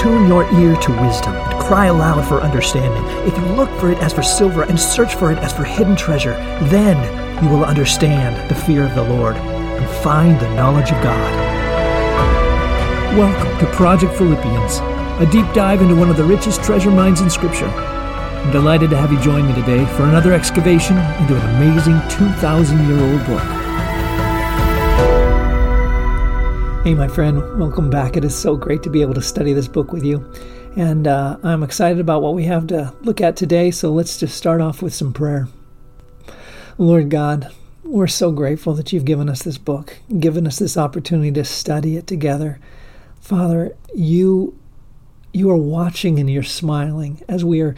tune your ear to wisdom and cry aloud for understanding, if you look for it as for silver and search for it as for hidden treasure, then you will understand the fear of the Lord and find the knowledge of God. Welcome to Project Philippians, a deep dive into one of the richest treasure mines in Scripture. I'm delighted to have you join me today for another excavation into an amazing 2,000 year old book. Hey, my friend, welcome back. It is so great to be able to study this book with you. And uh, I'm excited about what we have to look at today, so let's just start off with some prayer. Lord God, we're so grateful that you've given us this book, given us this opportunity to study it together. Father, you you are watching and you're smiling as we are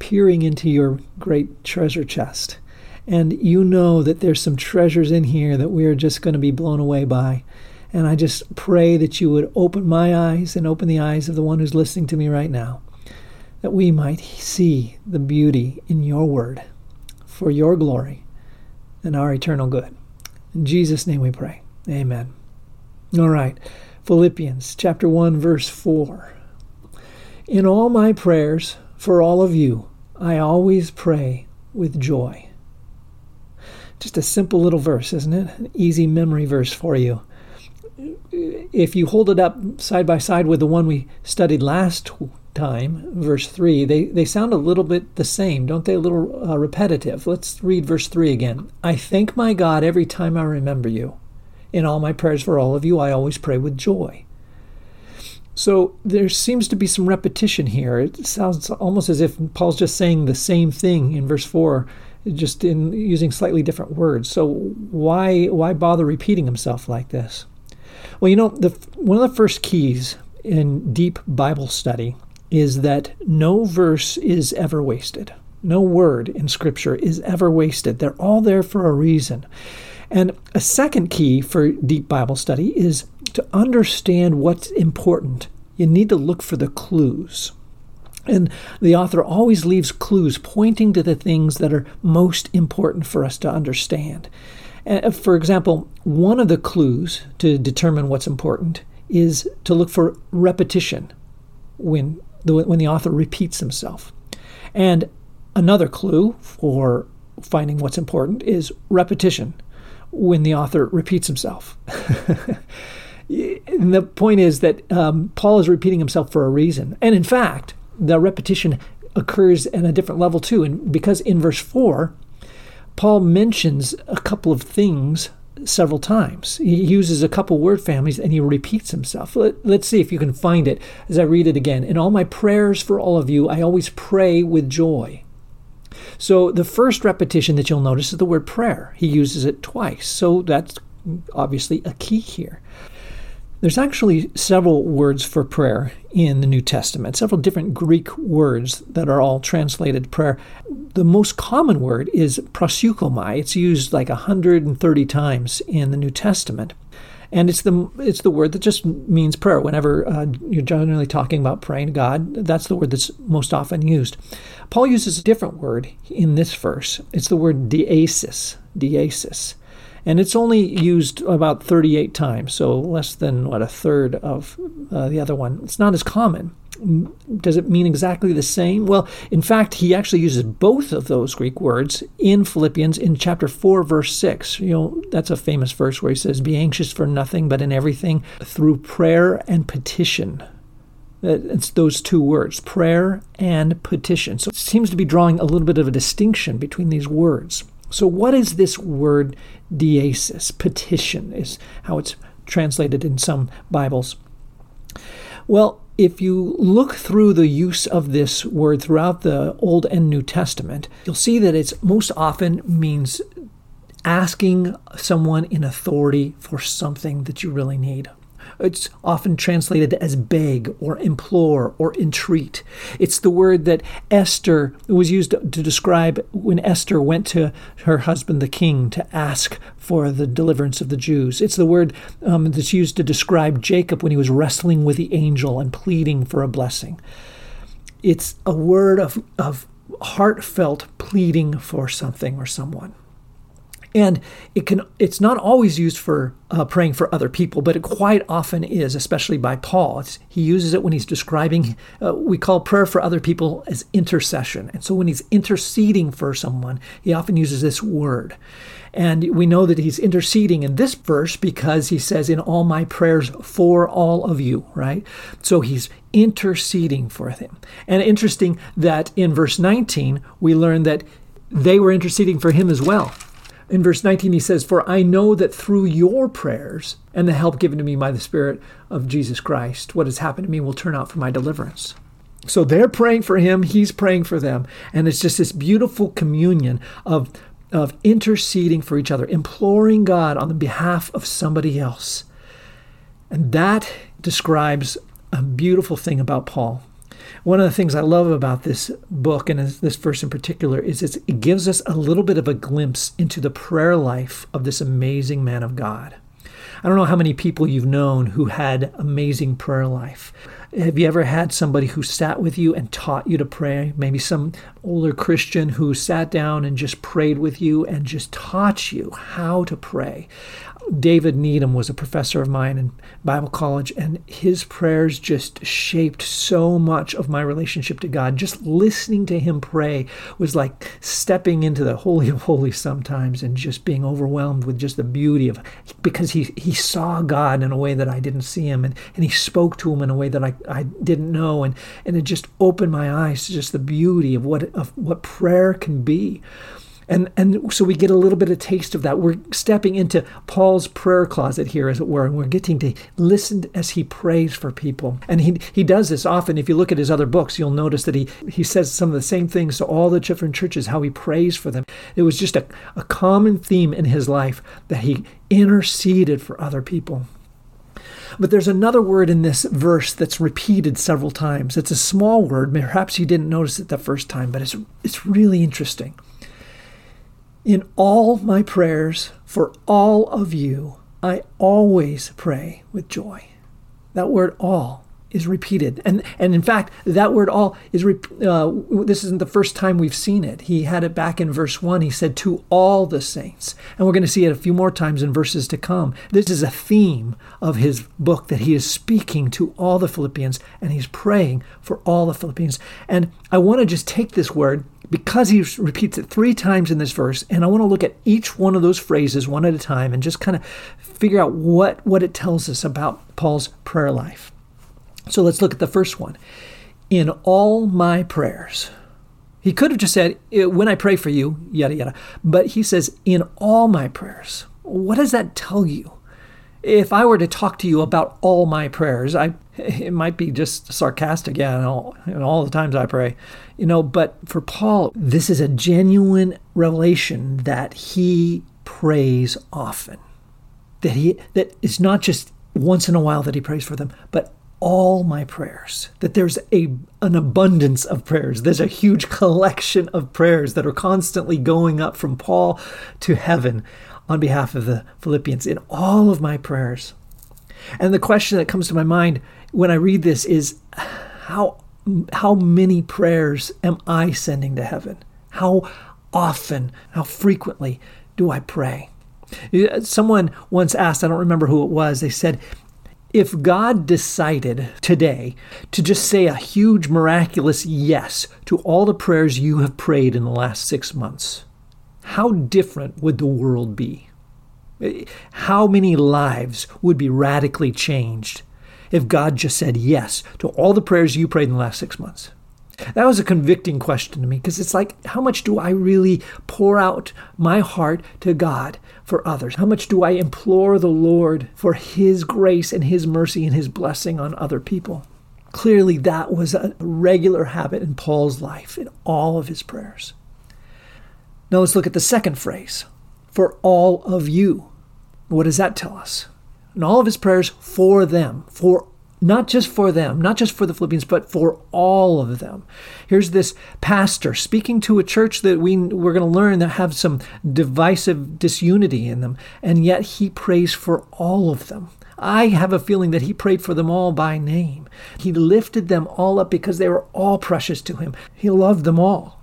peering into your great treasure chest. And you know that there's some treasures in here that we are just going to be blown away by. And I just pray that you would open my eyes and open the eyes of the one who's listening to me right now, that we might see the beauty in your word for your glory and our eternal good. In Jesus' name we pray. Amen. All right. Philippians chapter 1 verse 4. In all my prayers for all of you, I always pray with joy. Just a simple little verse, isn't it? An easy memory verse for you. If you hold it up side by side with the one we studied last time, verse 3, they, they sound a little bit the same, don't they? A little uh, repetitive. Let's read verse 3 again. I thank my God every time I remember you. In all my prayers for all of you, I always pray with joy. So there seems to be some repetition here. It sounds almost as if Paul's just saying the same thing in verse 4 just in using slightly different words. So why why bother repeating himself like this? Well, you know, the one of the first keys in deep Bible study is that no verse is ever wasted. No word in Scripture is ever wasted. They're all there for a reason. And a second key for deep Bible study is to understand what's important. You need to look for the clues. And the author always leaves clues pointing to the things that are most important for us to understand. Uh, for example, one of the clues to determine what's important is to look for repetition when the, when the author repeats himself. And another clue for finding what's important is repetition when the author repeats himself. and the point is that um, Paul is repeating himself for a reason. And in fact, the repetition occurs at a different level too. And because in verse 4, Paul mentions a couple of things several times. He uses a couple word families and he repeats himself. Let, us see if you can find it as I read it again. In all my prayers for all of you, I always pray with joy. So the first repetition that you'll notice is the word prayer. He uses it twice. So that's obviously a key here. There's actually several words for prayer in the New Testament, several different Greek words that are all translated prayer. The most common word is proseuchomai. It's used like 130 times in the New Testament. And it's the it's the word that just means prayer. Whenever uh, you're generally talking about praying to God, that's the word that's most often used. Paul uses a different word in this verse. It's the word diesis, diesis and it's only used about 38 times, so less than what a third of uh, the other one. It's not as common. Does it mean exactly the same? Well, in fact, he actually uses both of those Greek words in Philippians in chapter 4, verse 6. You know, that's a famous verse where he says, Be anxious for nothing, but in everything through prayer and petition. It's those two words, prayer and petition. So it seems to be drawing a little bit of a distinction between these words. So, what is this word diesis? Petition is how it's translated in some Bibles. Well, if you look through the use of this word throughout the Old and New Testament, you'll see that it most often means asking someone in authority for something that you really need. It's often translated as beg or implore or entreat. It's the word that Esther was used to describe when Esther went to her husband, the king, to ask for the deliverance of the Jews. It's the word um, that's used to describe Jacob when he was wrestling with the angel and pleading for a blessing. It's a word of, of heartfelt pleading for something or someone. And it can it's not always used for uh, praying for other people, but it quite often is, especially by Paul. It's, he uses it when he's describing, uh, we call prayer for other people as intercession. And so when he's interceding for someone, he often uses this word. And we know that he's interceding in this verse because he says, In all my prayers for all of you, right? So he's interceding for them. And interesting that in verse 19, we learn that they were interceding for him as well. In verse 19, he says, For I know that through your prayers and the help given to me by the Spirit of Jesus Christ, what has happened to me will turn out for my deliverance. So they're praying for him, he's praying for them. And it's just this beautiful communion of, of interceding for each other, imploring God on the behalf of somebody else. And that describes a beautiful thing about Paul. One of the things I love about this book and this verse in particular is it gives us a little bit of a glimpse into the prayer life of this amazing man of God. I don't know how many people you've known who had amazing prayer life. Have you ever had somebody who sat with you and taught you to pray? Maybe some older Christian who sat down and just prayed with you and just taught you how to pray. David Needham was a professor of mine in Bible college, and his prayers just shaped so much of my relationship to God. Just listening to him pray was like stepping into the Holy of Holies sometimes and just being overwhelmed with just the beauty of because he, he saw God in a way that I didn't see him, and, and he spoke to him in a way that I, I didn't know, and, and it just opened my eyes to just the beauty of what, of what prayer can be. And, and so we get a little bit of taste of that. We're stepping into Paul's prayer closet here, as it were, and we're getting to listen as he prays for people. And he, he does this often. If you look at his other books, you'll notice that he, he says some of the same things to all the different churches, how he prays for them. It was just a, a common theme in his life that he interceded for other people. But there's another word in this verse that's repeated several times. It's a small word. Perhaps you didn't notice it the first time, but it's, it's really interesting. In all my prayers for all of you, I always pray with joy. That word all is repeated. And, and in fact, that word all is, uh, this isn't the first time we've seen it. He had it back in verse 1. He said, to all the saints. And we're going to see it a few more times in verses to come. This is a theme of his book that he is speaking to all the Philippians and he's praying for all the Philippians. And I want to just take this word because he repeats it three times in this verse, and I want to look at each one of those phrases one at a time and just kind of figure out what, what it tells us about Paul's prayer life. So let's look at the first one. In all my prayers, he could have just said, eh, when I pray for you, yada, yada. But he says, in all my prayers. What does that tell you? If I were to talk to you about all my prayers, I it might be just sarcastic, yeah, and all, and all the times I pray, you know. But for Paul, this is a genuine revelation that he prays often. That he that it's not just once in a while that he prays for them, but all my prayers. That there's a an abundance of prayers. There's a huge collection of prayers that are constantly going up from Paul to heaven on behalf of the Philippians in all of my prayers. And the question that comes to my mind when I read this is how how many prayers am I sending to heaven? How often, how frequently do I pray? Someone once asked, I don't remember who it was, they said, if God decided today to just say a huge miraculous yes to all the prayers you have prayed in the last six months, how different would the world be? How many lives would be radically changed if God just said yes to all the prayers you prayed in the last six months? That was a convicting question to me because it's like, how much do I really pour out my heart to God for others? How much do I implore the Lord for His grace and His mercy and His blessing on other people? Clearly, that was a regular habit in Paul's life in all of his prayers. Now let's look at the second phrase for all of you. What does that tell us? In all of his prayers for them, for not just for them, not just for the Philippians, but for all of them. Here's this pastor speaking to a church that we, we're going to learn that have some divisive disunity in them, and yet he prays for all of them. I have a feeling that he prayed for them all by name. He lifted them all up because they were all precious to him. He loved them all.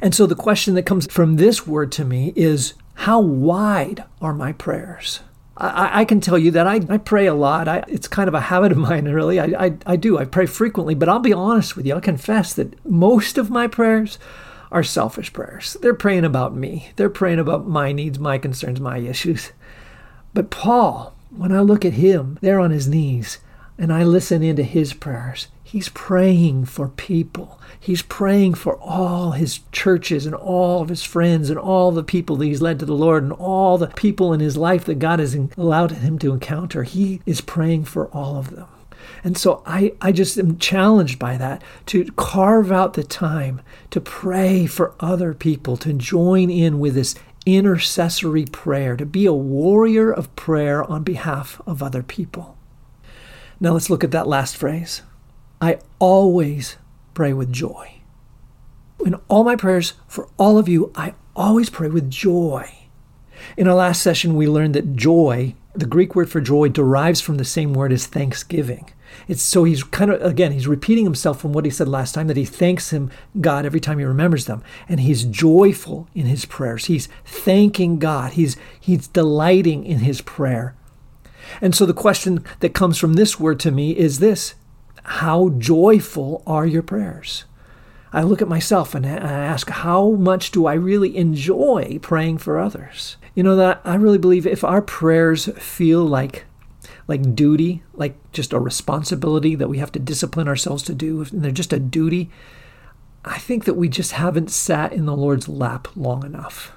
And so the question that comes from this word to me is How wide are my prayers? I, I, can tell you that I, I pray a lot. I, it's kind of a habit of mine, really. I, I, I do. I pray frequently, but I'll be honest with you. I'll confess that most of my prayers are selfish prayers. They're praying about me, they're praying about my needs, my concerns, my issues. But Paul, when I look at him there on his knees and I listen into his prayers, he's praying for people. He's praying for all his churches and all of his friends and all the people that he's led to the Lord and all the people in his life that God has allowed him to encounter. He is praying for all of them. And so I, I just am challenged by that to carve out the time to pray for other people, to join in with this intercessory prayer, to be a warrior of prayer on behalf of other people. Now let's look at that last phrase. I always pray with joy. In all my prayers for all of you, I always pray with joy. In our last session, we learned that joy, the Greek word for joy, derives from the same word as thanksgiving. It's so he's kind of again he's repeating himself from what he said last time that he thanks him God every time he remembers them and he's joyful in his prayers. He's thanking God. He's he's delighting in his prayer. And so the question that comes from this word to me is this: how joyful are your prayers? I look at myself and I ask, how much do I really enjoy praying for others? You know, that I really believe if our prayers feel like like duty, like just a responsibility that we have to discipline ourselves to do, and they're just a duty, I think that we just haven't sat in the Lord's lap long enough.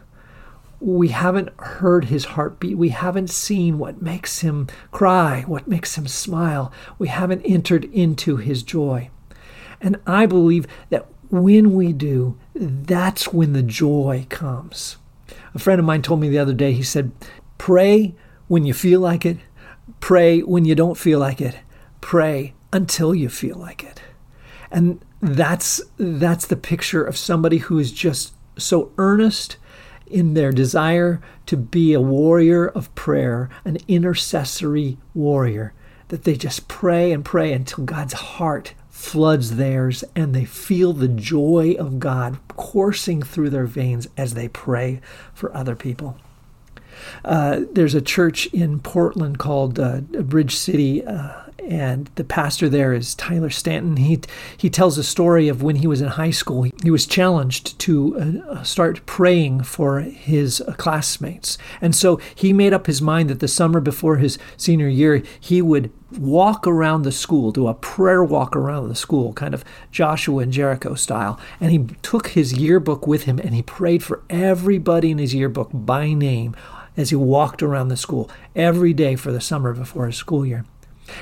We haven't heard his heartbeat. We haven't seen what makes him cry, what makes him smile. We haven't entered into his joy. And I believe that when we do, that's when the joy comes. A friend of mine told me the other day, he said, Pray when you feel like it, Pray when you don't feel like it. Pray until you feel like it. And that's that's the picture of somebody who is just so earnest in their desire to be a warrior of prayer, an intercessory warrior, that they just pray and pray until God's heart floods theirs and they feel the joy of God coursing through their veins as they pray for other people. Uh, there's a church in Portland called uh, Bridge City, uh, and the pastor there is Tyler Staton. He he tells a story of when he was in high school. He was challenged to uh, start praying for his uh, classmates, and so he made up his mind that the summer before his senior year he would walk around the school, do a prayer walk around the school, kind of Joshua and Jericho style. And he took his yearbook with him and he prayed for everybody in his yearbook by name as he walked around the school every day for the summer before his school year.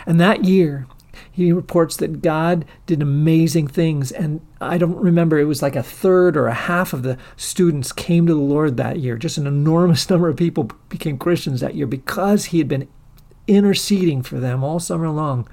And that year, he reports that God did amazing things. And I don't remember, it was like a third or a half of the students came to the Lord that year. Just an enormous number of people became Christians that year because he had been interceding for them all summer long.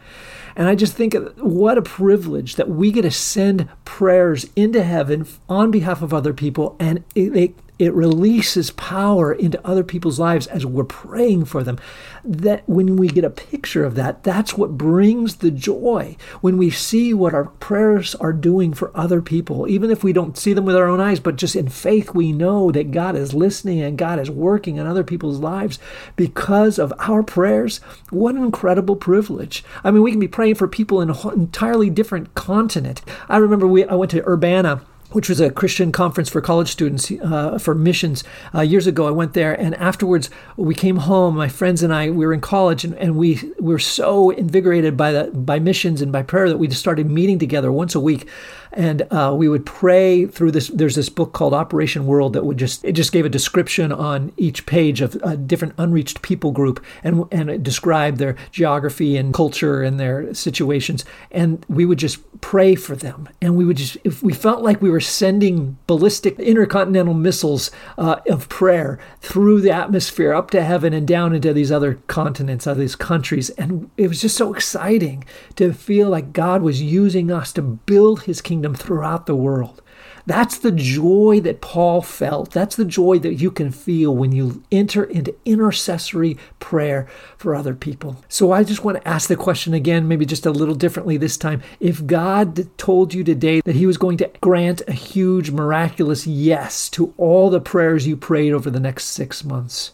And I just think what a privilege that we get to send prayers into heaven on behalf of other people, and they it releases power into other people's lives as we're praying for them. That when we get a picture of that, that's what brings the joy. When we see what our prayers are doing for other people, even if we don't see them with our own eyes, but just in faith, we know that God is listening and God is working in other people's lives because of our prayers. What an incredible privilege. I mean, we can be praying for people in an entirely different continent. I remember we, I went to Urbana which was a Christian conference for college students uh, for missions. Uh, years ago, I went there, and afterwards we came home. My friends and I, we were in college, and, and we, we were so invigorated by the by missions and by prayer that we just started meeting together once a week and uh, we would pray through this. There's this book called Operation World that would just it just gave a description on each page of a different unreached people group, and and it described their geography and culture and their situations, and we would just pray for them, and we would just if we felt like we were sending ballistic intercontinental missiles uh, of prayer through the atmosphere up to heaven and down into these other continents, other these countries, and it was just so exciting to feel like God was using us to build His kingdom kingdom throughout the world. That's the joy that Paul felt. That's the joy that you can feel when you enter into intercessory prayer for other people. So I just want to ask the question again, maybe just a little differently this time. If God told you today that He was going to grant a huge, miraculous yes to all the prayers you prayed over the next six months,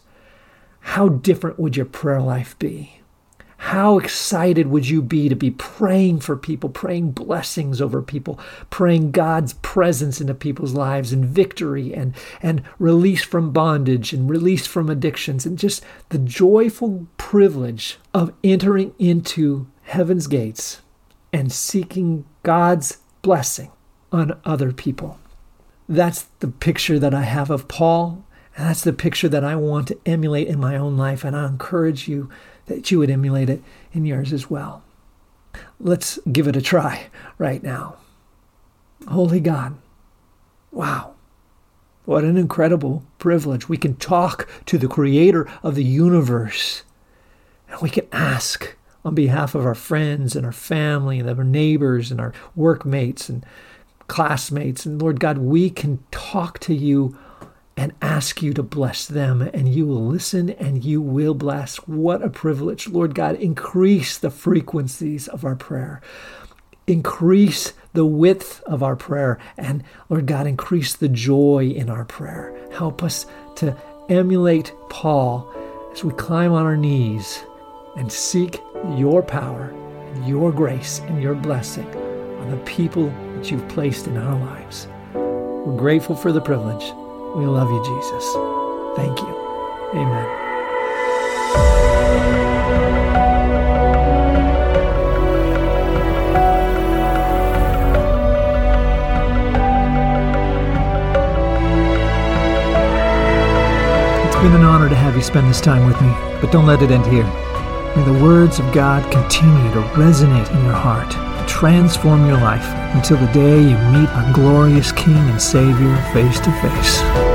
how different would your prayer life be? How excited would you be to be praying for people, praying blessings over people, praying God's presence into people's lives and victory and, and release from bondage and release from addictions and just the joyful privilege of entering into heaven's gates and seeking God's blessing on other people. That's the picture that I have of Paul, and that's the picture that I want to emulate in my own life. And I encourage you that you would emulate it in yours as well. Let's give it a try right now. Holy God, wow, what an incredible privilege. We can talk to the creator of the universe and we can ask on behalf of our friends and our family and our neighbors and our workmates and classmates. And Lord God, we can talk to you and ask you to bless them, and you will listen and you will bless. What a privilege. Lord God, increase the frequencies of our prayer, increase the width of our prayer, and Lord God, increase the joy in our prayer. Help us to emulate Paul as we climb on our knees and seek your power and your grace and your blessing on the people that you've placed in our lives. We're grateful for the privilege. We love you, Jesus. Thank you. Amen. It's been an honor to have you spend this time with me, but don't let it end here. May the words of God continue to resonate in your heart, transform your life until the day you meet our glorious King and Savior face to face.